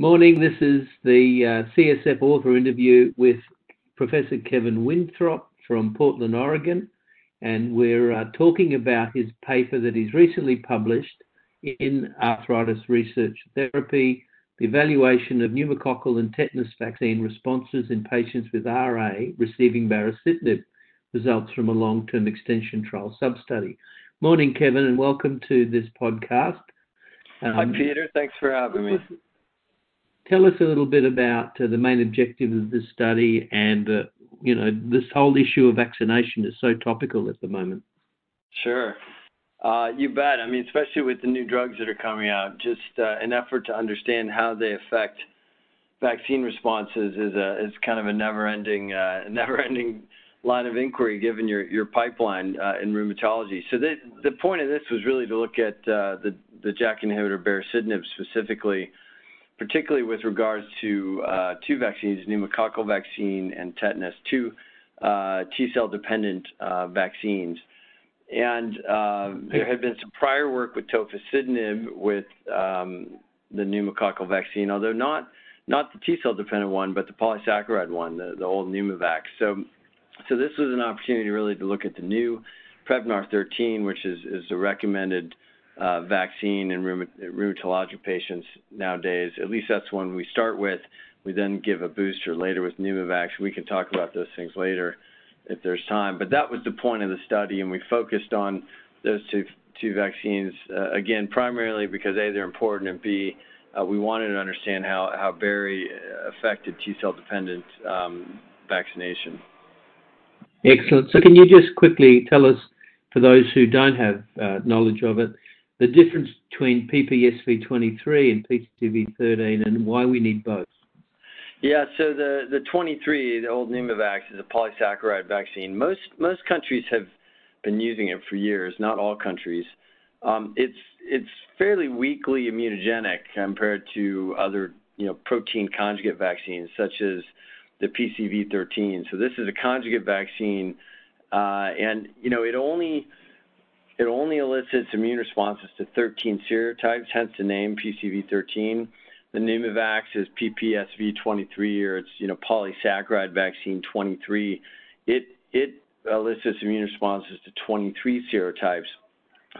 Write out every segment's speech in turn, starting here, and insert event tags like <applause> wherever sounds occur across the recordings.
Morning. This is the uh, CSF author interview with Professor Kevin Winthrop from Portland, Oregon, and we're uh, talking about his paper that he's recently published in Arthritis Research Therapy, the evaluation of pneumococcal and tetanus vaccine responses in patients with RA receiving baricitinib, results from a long-term extension trial sub-study. Morning, Kevin, and welcome to this podcast. Hi, um, Peter. Thanks for having me. Tell us a little bit about uh, the main objective of this study and, uh, you know, this whole issue of vaccination is so topical at the moment. Sure. Uh, you bet. I mean, especially with the new drugs that are coming out, just an effort to understand how they affect vaccine responses is kind of a <laughs> never-ending line of inquiry, given your pipeline in rheumatology. So the point of this was really to look at the JAK inhibitor baricitinib specifically, particularly with regards to uh, two vaccines, pneumococcal vaccine and tetanus, two uh, T-cell dependent uh, vaccines. And there had been some prior work with tofacitinib with um, the pneumococcal vaccine, although not not the T-cell dependent one, but the polysaccharide one, the old Pneumovax. So so this was an opportunity really to look at the new Prevnar 13, which is is the recommended Uh, vaccine in rheumatologic patients nowadays. At least that's one we start with. We then give a booster later with Pneumovax. We can talk about those things later if there's time. But that was the point of the study, and we focused on those two vaccines, uh, again, primarily because, A, they're important, and B, uh, we wanted to understand how Bari affected T-cell dependent um, vaccination. Excellent. So can you just quickly tell us, for those who don't have knowledge of it, the difference between PPSV23 and PCV13 and why we need both? Yeah. So the the 23, the old Pneumovax, is a polysaccharide vaccine. Most most countries have been using it for years, not all countries. Um, it's fairly weakly immunogenic compared to other, you know, protein conjugate vaccines, such as the PCV13. So this is a conjugate vaccine, uh, and, you know, it only elicits immune responses to 13 serotypes, hence the name PCV13. The Pneumovax is PPSV23, or it's, you know, polysaccharide vaccine 23. It elicits immune responses to 23 serotypes.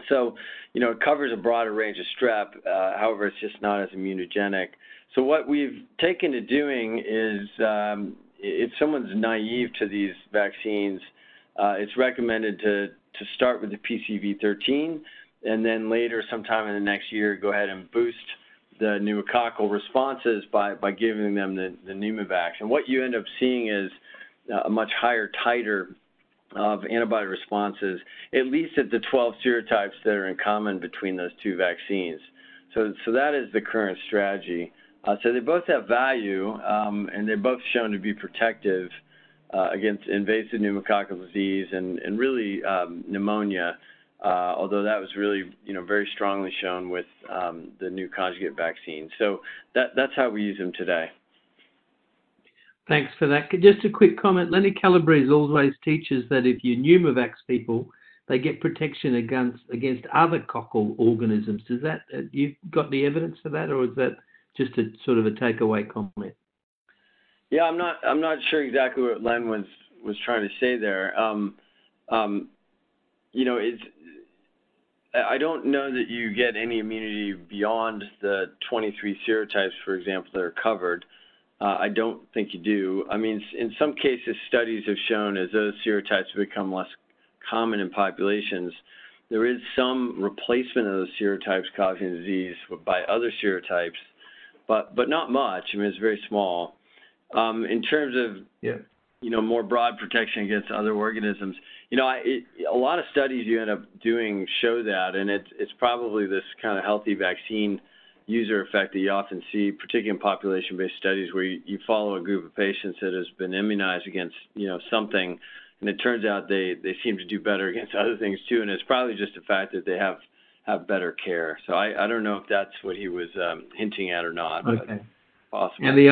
So, you know, it covers a broader range of strep, uh, however, it's just not as immunogenic. So what we've taken to doing is, um, if someone's naive to these vaccines, uh, it's recommended to start with the PCV13, and then later, sometime in the next year, go ahead and boost the pneumococcal responses by by giving them the Pneumovax. And what you end up seeing is uh, a much higher titer of antibody responses, at least at the 12 serotypes that are in common between those two vaccines. So that is the current strategy. Uh, so they both have value, um, and they're both shown to be protective Uh, against invasive pneumococcal disease and really um, pneumonia, uh, although that was really, you know, very strongly shown with um, the new conjugate vaccine. So that's how we use them today. Thanks for that. Just a quick comment. Lenny Calabrese always teaches that if you Pneumovax people, they get protection against against other coccal organisms. Is that uh, you've got the evidence for that, or is that just a sort of a takeaway comment? Yeah, I'm not, I'm not sure exactly what Len was was trying to say there. Um, um, you know, it's I don't know that you get any immunity beyond the 23 serotypes, for example, that are covered. Uh, I don't think you do. I mean, in some cases, studies have shown as those serotypes become less common in populations, there is some replacement of those serotypes causing disease by other serotypes, but but not much. I mean, it's very small. In terms of- Yeah... you know, more broad protection against other organisms, you know, I, it, a lot of studies you end up doing show that, and it's it's probably this kind of healthy vaccine user effect that you often see, particularly in population-based studies, where you you follow a group of patients that has been immunized against, you know, something, and it turns out they they seem to do better against <laughs> other things, too. And it's probably just the fact that they have have better care. So I I don't know if that's what he was um, hinting at or not, but- Okay. Possible. The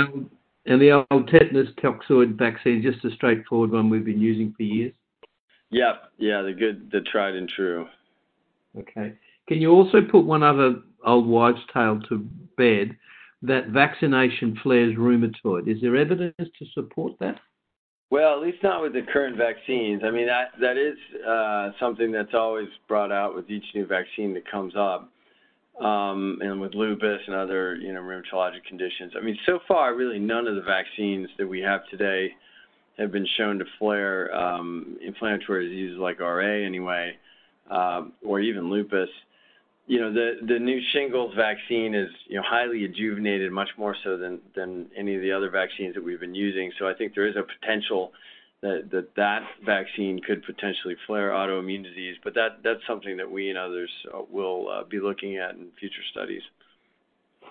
old tetanus toxoid vaccine, just a straightforward one we've been using for years? Yeah. Yeah, the good, the tried and true. Okay. Can you also put one other old wives' tale to bed? that vaccination flares rheumatoid. Is there evidence to support that? Well, at least not with the current vaccines. I mean, that that is uh, something that's always brought out with each new vaccine that comes up, um, and with lupus and other you know rheumatologic conditions. I mean, so far, really none of the vaccines that we have today have been shown to flare um, inflammatory diseases like RA anyway, uh, or even lupus you know, the the new shingles vaccine is, you know, highly adjuvanted, much more so than than any of the other vaccines that we've been using. So I think there is a potential that that, that vaccine could potentially flare autoimmune disease, but that that's something that we and others uh, will uh, be looking at in future studies.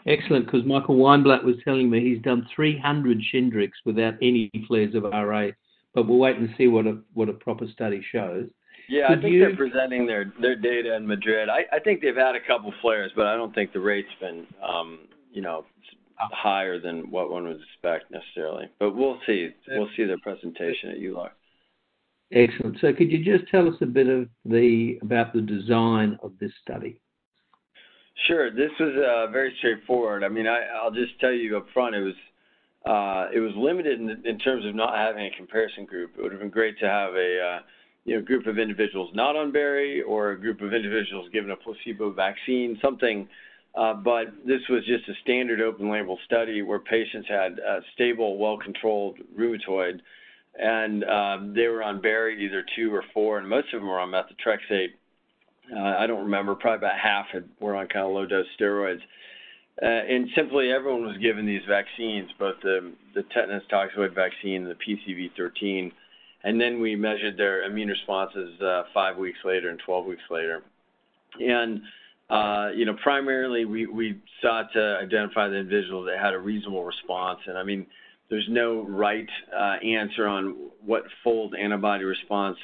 Excellent, because Michael Weinblatt was telling me he's done 300 Shingrix without any flares of RA, but we'll wait and see what a what a proper study shows. Yeah, Could I think you... they're presenting their their data in Madrid. I, I think they've had a couple flares, but I don't think the rate's been um, you know higher than what one would expect necessarily. But we'll see. We'll see their presentation at EULAR. Excellent. So could you just tell us a bit of the about the design of this study? Sure. This was uh, very straightforward. I mean, I, I'll just tell you up front, it was uh, it was limited in, in, terms of not having a comparison group. It would have been great to have a uh, you know, group of individuals not on Bari or a group of individuals given a placebo vaccine, something. Uh, but this was just a standard open label study where patients had stable, well controlled rheumatoid, and um, they were on Bari either two or four, and most of them were on methotrexate. Uh, I don't remember, probably about half were on kind of low dose steroids. Uh, and simply everyone was given these vaccines, both the, tetanus toxoid vaccine and the PCV 13 and then we measured their immune responses five weeks later and 12 weeks later. And you know, primarily we, sought to identify the individuals that had a reasonable response. And I mean, there's no right uh, answer on what fold antibody response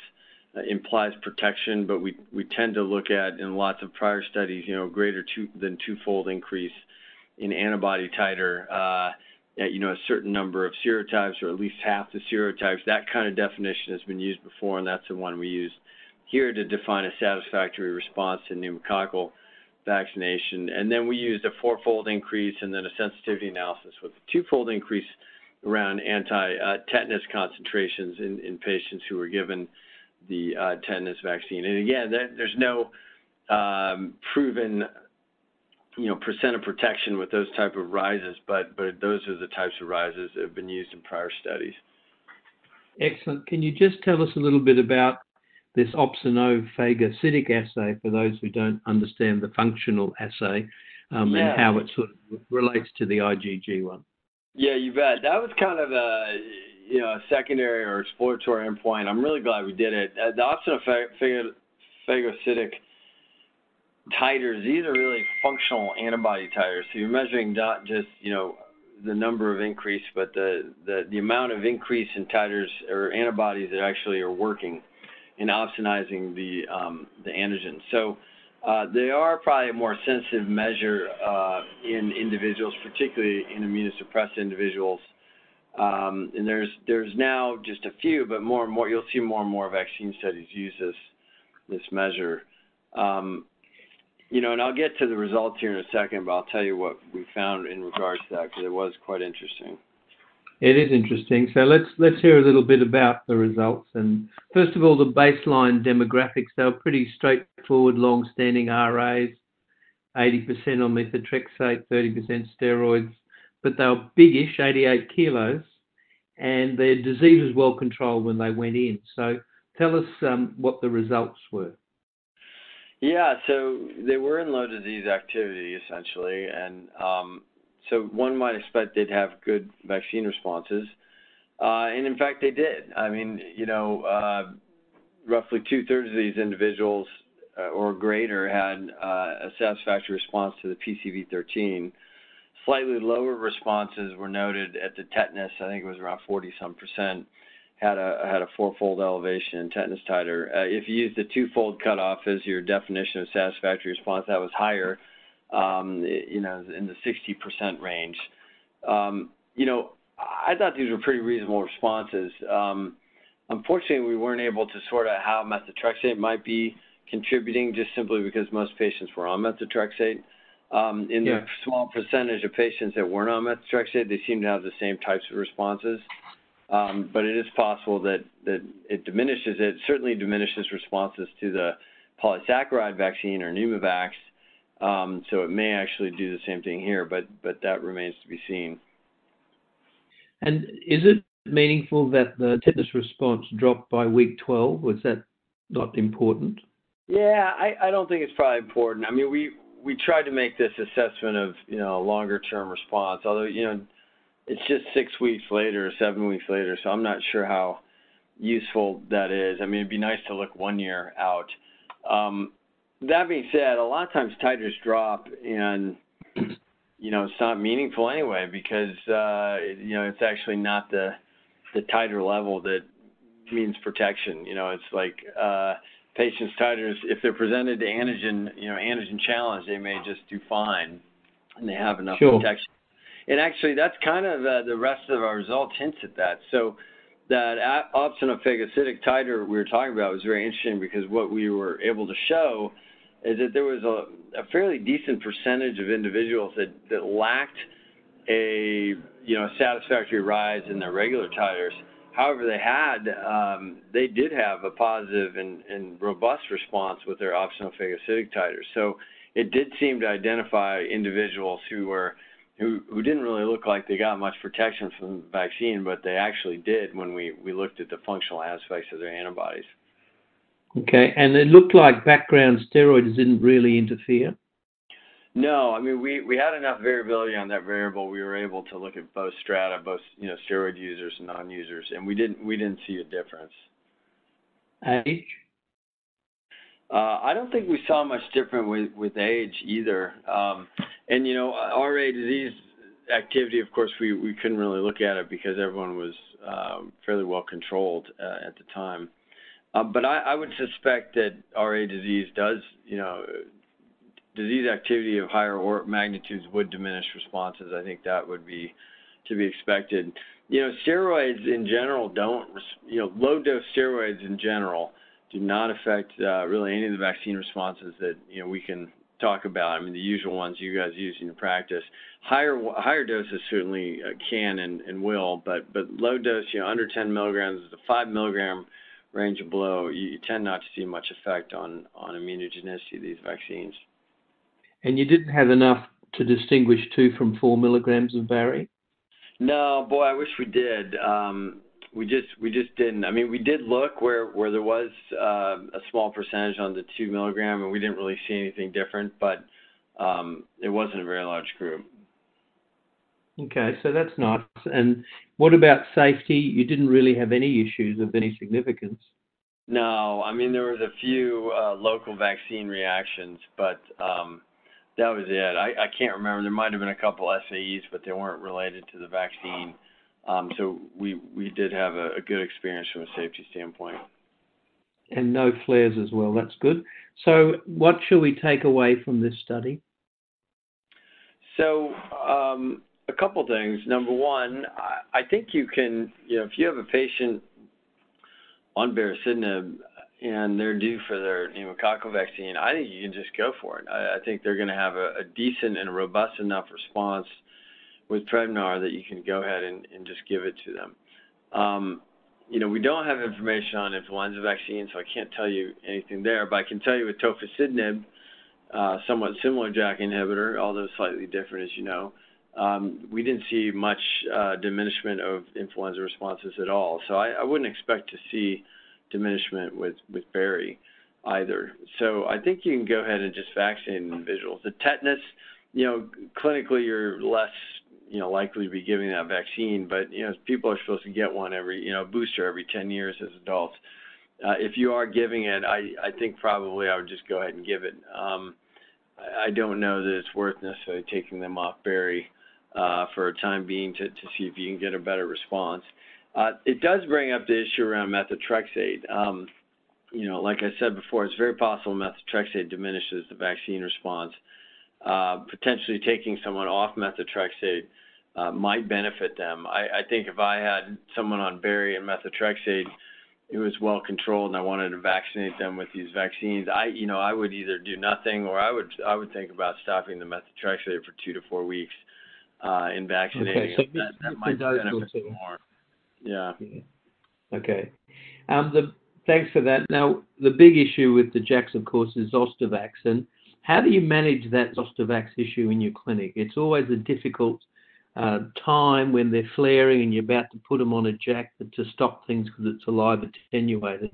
uh, implies protection, but we, tend to look at in lots of prior studies, you know, greater than twofold increase in antibody titer. Uh, you know, a certain number of serotypes or at least half the serotypes. That kind of definition has been used before, and that's the one we use here to define a satisfactory response to pneumococcal vaccination. And then we used a fourfold increase and then a sensitivity analysis with a twofold increase around anti-tetanus concentrations in, in patients who were given the uh, tetanus vaccine. And again, there, there's no um, proven you know, percent of protection with those type of rises, but but those are the types of rises that have been used in prior studies. Excellent. Can you just tell us a little bit about this opsonophagocytic assay for those who don't understand the functional assay um, yeah. and how it sort of relates to the IgG one? Yeah, you bet. That was kind of a you know a secondary or exploratory endpoint. I'm really glad we did it. Uh, the opsonophagocytic titers, these are really functional antibody titers. So you're measuring not just, you know, the number of increase, but the, the, the amount of increase in titers or antibodies that actually are working in opsonizing the, um, the antigen. So uh, they are probably a more sensitive measure uh, in individuals, particularly in immunosuppressed individuals. Um, and there's there's now just a few, but more and more you'll see more and more vaccine studies use this this measure. Um, you know, and I'll get to the results here in a second, but I'll tell you what we found in regards to that because it was quite interesting. It is interesting. So let's let's hear a little bit about the results. And first of all, the baseline demographics. They were pretty straightforward, long-standing RAs, 80% on methotrexate, 30% steroids, but they were biggish, 88 kilos, and their disease was well controlled when they went in. So tell us um, what the results were. Yeah, so they were in low disease activity essentially, and um, so one might expect they'd have good vaccine responses, uh, and in fact they did. I mean, you know, uh, roughly two thirds of these individuals uh, or greater had a satisfactory response to the PCV13. Slightly lower responses were noted at the tetanus. I think it was around 40 some percent had a had a fourfold elevation in tetanus titer. If you use the twofold cutoff as your definition of satisfactory response, that was higher, um, you know, in the 60% range. Um, you know, I thought these were pretty reasonable responses. Um, unfortunately, we weren't able to sort out how methotrexate might be contributing, just simply because most patients were on methotrexate. Um, in Yeah. the small percentage of patients that weren't on methotrexate, they seem to have the same types of responses. Um, but it is possible that, that it diminishes it, certainly diminishes responses to the polysaccharide vaccine or Pneumovax. Um, so it may actually do the same thing here, but, but that remains to be seen. And is it meaningful that the tetanus response dropped by week 12? Was that not important? Yeah, I, I don't think it's probably important. I mean, we we tried to make this assessment of you know a longer term response, although you know it's just six weeks later, or seven weeks later, so I'm not sure how useful that is. I mean, it'd be nice to look one year out. Um, that being said, a lot of times titers drop, and you know it's not meaningful anyway because uh, you know it's actually not the the titer level that means protection. You know, it's like uh, patients' titers, if they're presented to antigen, you know, antigen challenge, they may just do fine, and they have enough Sure. protection. And actually, that's kind of uh, the rest of our results hints at that. So that opsonophagocytic titer we were talking about was very interesting because what we were able to show is that there was a, a fairly decent percentage of individuals that, that lacked a you know satisfactory rise in their regular titers. However, they had um, they did have a positive and, and robust response with their opsonophagocytic titers. So it did seem to identify individuals who were who, who didn't really look like they got much protection from the vaccine, but they actually did when we, we looked at the functional aspects of their antibodies. Okay, and it looked like background steroids didn't really interfere. No, I mean we, we had enough variability on that variable. We were able to look at both strata, both you know steroid users and non-users, and we didn't we didn't see a difference. Age? Uh, I don't think we saw much different with, with age either. Um, and you know, RA disease activity, of course, we, we couldn't really look at it because everyone was um, fairly well controlled uh, at the time. Uh, but I, would suspect that RA disease does, you know, disease activity of higher or magnitudes would diminish responses. I think that would be to be expected. You know, steroids in general don't, you know, low dose steroids in general do not affect uh, really any of the vaccine responses that you know we can talk about. I mean, the usual ones you guys use in your practice. Higher higher doses certainly uh, can and, will, but low dose, you know, under 10 milligrams, the five milligram range and below, you, tend not to see much effect on on immunogenicity of these vaccines. And you didn't have enough to distinguish two from four milligrams of Bari? No, boy, I wish we did. Um, we just we just didn't. I mean, we did look where where there was uh, a small percentage on the two milligram, and we didn't really see anything different. But um, it wasn't a very large group. Okay, so that's nice. And what about safety? You didn't really have any issues of any significance. No, I mean there was a few uh, local vaccine reactions, but um, that was it. I, I can't remember. There might have been a couple SAEs, but they weren't related to the vaccine. Um, so we we did have a, a good experience from a safety standpoint. And no flares as well. That's good. So, what shall we take away from this study? So, um, a couple things. Number one, I, think you can, you know, if you have a patient on baricitinib and they're due for their pneumococcal vaccine, I think you can just go for it. I, think they're going to have a, decent and robust enough response with Prevnar that you can go ahead and, just give it to them. Um, you know, we don't have information on influenza vaccine, so I can't tell you anything there. But I can tell you with tofacitinib, uh, somewhat similar JAK inhibitor, although slightly different, as you know, we didn't see much uh, diminishment of influenza responses at all. So I, wouldn't expect to see diminishment with Bari either. So I think you can go ahead and just vaccinate individuals. The tetanus, you know, clinically you're less you know likely to be giving that vaccine, but you know people are supposed to get one every you know booster every 10 years as adults. Uh, if you are giving it, I think probably I would just go ahead and give it. Um, I don't know that it's worth necessarily taking them off Bari uh, for a time being to, see if you can get a better response. Uh, it does bring up the issue around methotrexate. Um, you know, like I said before, it's very possible methotrexate diminishes the vaccine response. Uh, potentially taking someone off methotrexate might benefit them. I, think if I had someone on Bari and methotrexate, who was well controlled and I wanted to vaccinate them with these vaccines, I you know I would either do nothing or I would I would think about stopping the methotrexate for two to four weeks uh, and vaccinating. Okay, so that, that might benefit more. Yeah. yeah. Okay. Um, the, thanks for that. Now, the big issue with the JAKs, of course, is Zostavax. And how do you manage that Zostavax issue in your clinic? It's always a difficult uh, time when they're flaring and you're about to put them on a JAK to stop things because it's alive attenuated.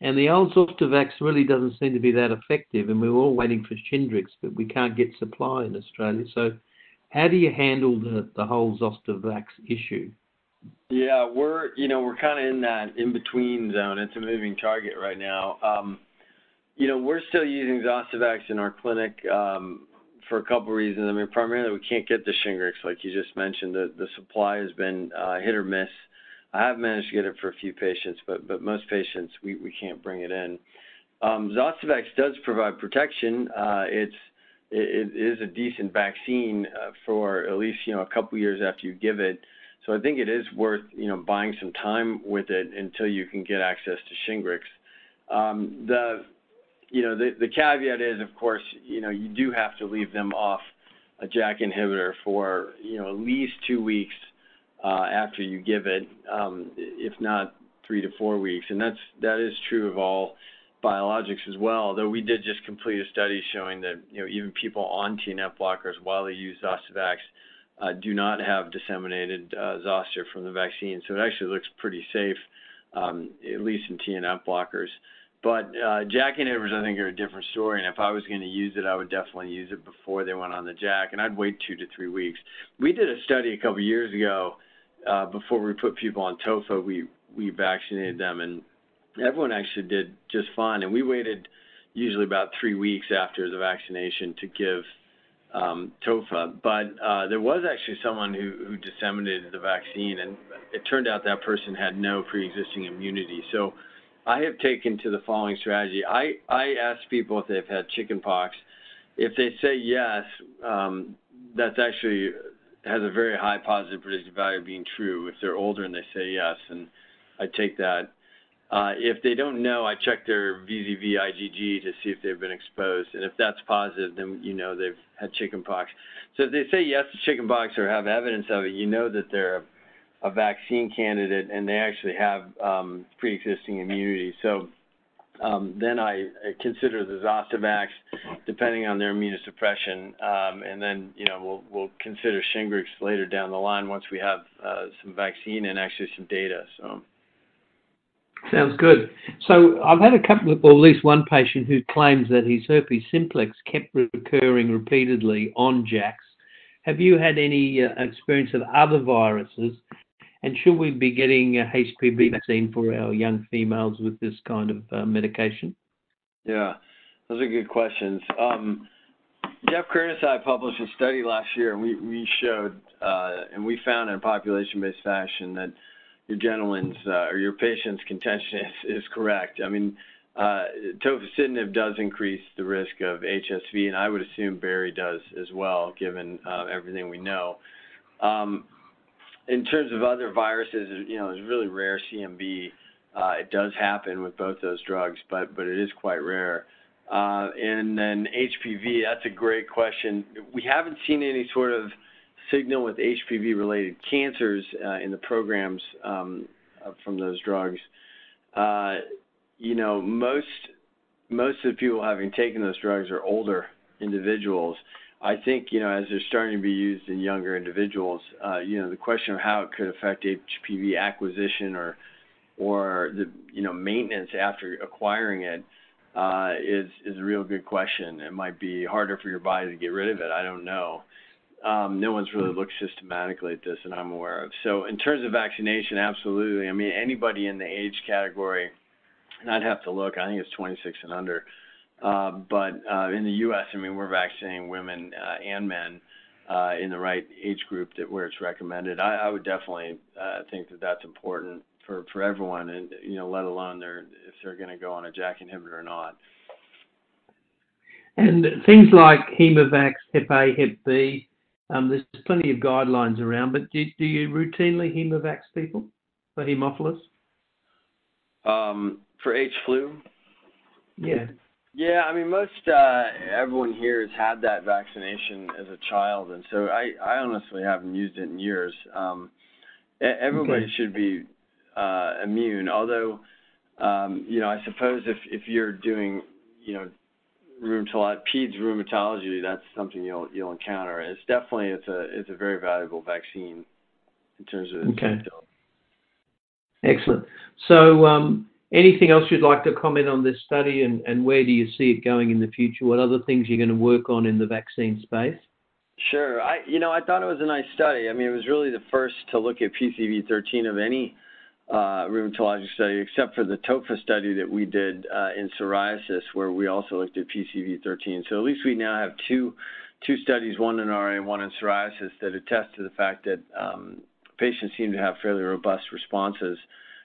And the old Zostavax really doesn't seem to be that effective, and we're all waiting for Shingrix, but we can't get supply in Australia. So, how do you handle the, the whole Zostavax issue? Yeah, we're you know we're kind of in that in between zone. It's a moving target right now. Um, you know, we're still using Zostavax in our clinic um, for a couple reasons. I mean, primarily we can't get the Shingrix, like you just mentioned. The the supply has been uh, hit or miss. I have managed to get it for a few patients, but but most patients we we can't bring it in. Um, Zostavax does provide protection. Uh, it's it, it is a decent vaccine uh, for at least you know a couple years after you give it. So I think it is worth you know buying some time with it until you can get access to Shingrix. Um, the you know the the caveat is of course you know you do have to leave them off a JAK inhibitor for you know at least two weeks uh, after you give it, um, if not three to four weeks, and that's that is true of all biologics as well. Though we did just complete a study showing that you know even people on TNF blockers while they use Zostavax uh, do not have disseminated uh, zoster from the vaccine. So it actually looks pretty safe, um, at least in TNF blockers. But uh, JAK inhibitors, I think, are a different story. And if I was going to use it, I would definitely use it before they went on the JAK, and I'd wait two to three weeks. We did a study a couple years ago before we put people on TOFA. We we vaccinated them, and everyone actually did just fine. And we waited usually about three weeks after the vaccination to give um, TOFA, but uh, there was actually someone who, who disseminated the vaccine, and it turned out that person had no pre-existing immunity. So I have taken to the following strategy. I, I ask people if they've had chickenpox. If they say yes, um, that's actually has a very high positive predictive value of being true. If they're older and they say yes, and I take that uh, if they don't know, I check their VZV IgG to see if they've been exposed, and if that's positive, then you know they've had chickenpox. So if they say yes to chickenpox or have evidence of it, you know that they're a, a vaccine candidate and they actually have um, pre-existing immunity. So um, then I consider the Zostavax, depending on their immunosuppression, um, and then you know we'll we'll consider Shingrix later down the line once we have uh, some vaccine and actually some data. So. Sounds good. So I've had a couple of, or at least one patient who claims that his herpes simplex kept recurring repeatedly on JAKs. Have you had any uh, experience of other viruses? And should we be getting a HPV vaccine for our young females with this kind of uh, medication? Yeah, those are good questions. Um, Jeff Curtis and I published a study last year, and we, we showed uh, and we found in a population-based fashion that your gentleman's uh, or your patient's contention is, is correct. I mean, uh, tofacitinib does increase the risk of HSV, and I would assume Bari does as well, given uh, everything we know. Um, in terms of other viruses, you know, it's really rare CMV. Uh, it does happen with both those drugs, but but it is quite rare. Uh, and then HPV, that's a great question. We haven't seen any sort of signal with HPV-related cancers uh, in the programs um, uh, from those drugs. Uh, you know, most of the people having taken those drugs are older individuals. I think you know as they're starting to be used in younger individuals, you know, the question of how it could affect HPV acquisition or the you know maintenance after acquiring it is a real good question. It might be harder for your body to get rid of it. I don't know um, no one's really looked systematically at this that I'm aware of. So in terms of vaccination, absolutely. I mean, anybody in the age category, and I'd have to look. I think it's 26 and under. Uh, but uh, in the U.S., I mean, we're vaccinating women uh, and men uh, in the right age group that where it's recommended. I, I would definitely uh, think that that's important for for everyone, and you know, let alone they're if they're going to go on a JAK inhibitor or not. And things like Hemovax, Hep A, Hep B, um, there's plenty of guidelines around, but do, do you routinely hemovax people for Haemophilus? Um, for H flu? Yeah. Yeah, I mean, most uh, everyone here has had that vaccination as a child, and so I, I honestly haven't used it in years. Um, everybody okay. should be uh, immune, although, um, you know, I suppose if if you're doing, you know, rheumatology, peds rheumatology, that's something you'll you'll encounter. It's definitely it's a it's a very valuable vaccine in terms of okay. Excellent. So, um, anything else you'd like to comment on this study, and, and where do you see it going in the future? What other things you're going to work on in the vaccine space? Sure. I you know I thought it was a nice study. I mean, it was really the first to look at PCV13 of any rheumatologic study, except for the TOFA study that we did uh, in psoriasis, where we also looked at PCV13. So at least we now have two studies, one in RA and one in psoriasis, that attest to the fact that um, patients seem to have fairly robust responses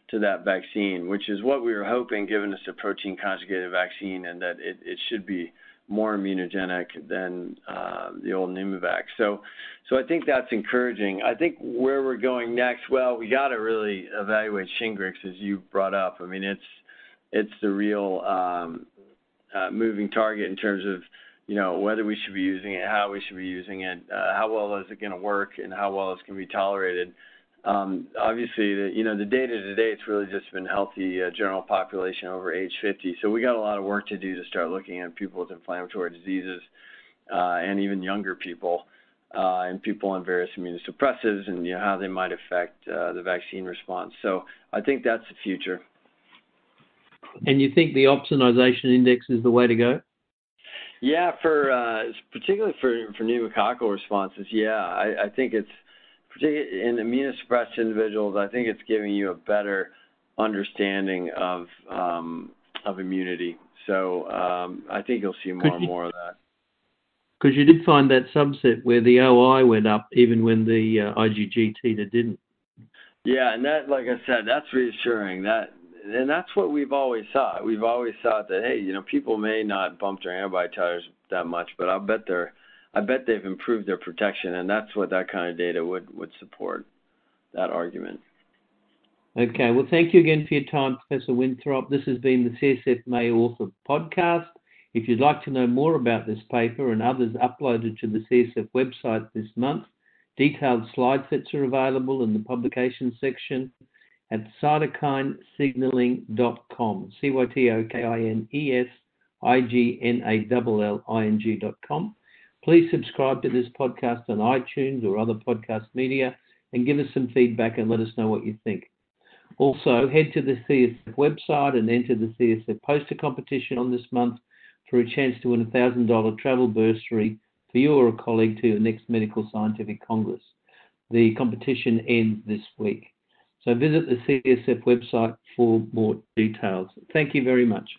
to that vaccine, which is what we were hoping, given it's a protein conjugated vaccine, and that it should be more immunogenic than uh, the old Pneumovax. So, I think that's encouraging. I think where we're going next, well, we got to really evaluate Shingrix, as you brought up. I mean, it's it's the real um, uh, moving target in terms of you know whether we should be using it, how we should be using it, uh, how well is it going to work, and how well it's to be tolerated. Um, obviously, the, you know, the data to date, it's really just been healthy uh, general population over age 50. So we got a lot of work to do to start looking at people with inflammatory diseases uh, and even younger people uh, and people on various immunosuppressives and you know, how they might affect uh, the vaccine response. So I think that's the future. And you think the opsonization index is the way to go? Yeah, for uh, particularly for for pneumococcal responses, yeah, I think it's particularly in immunosuppressed individuals, I think it's giving you a better understanding of um, of immunity. So um, I think you'll see more you, and more of that. Because you did find that subset where the OI went up even when the uh, IgG titer didn't. Yeah, and that, like I said, that's reassuring. That and that's what we've always thought. We've always thought that hey, you know, people may not bump their antibody titers that much, but I'll bet they're I bet they've improved their protection, and that's what that kind of data would would support that argument. Okay, well, thank you again for your time, Professor Winthrop. This has been the CSF May Author podcast. If you'd like to know more about this paper and others uploaded to the CSF website this month, detailed slide sets are available in the publication section at cytokinesignalling.com, C-Y-T-O-K-I-N-E-S-I-G-N-A-L-L-I-N-G.com. Please subscribe to this podcast on iTunes or other podcast media and give us some feedback and let us know what you think. Also, head to the CSF website and enter the CSF poster competition on this month for a chance to win a $1,000 travel bursary for you or a colleague to your next medical scientific congress. The competition ends this week. So visit the CSF website for more details. Thank you very much.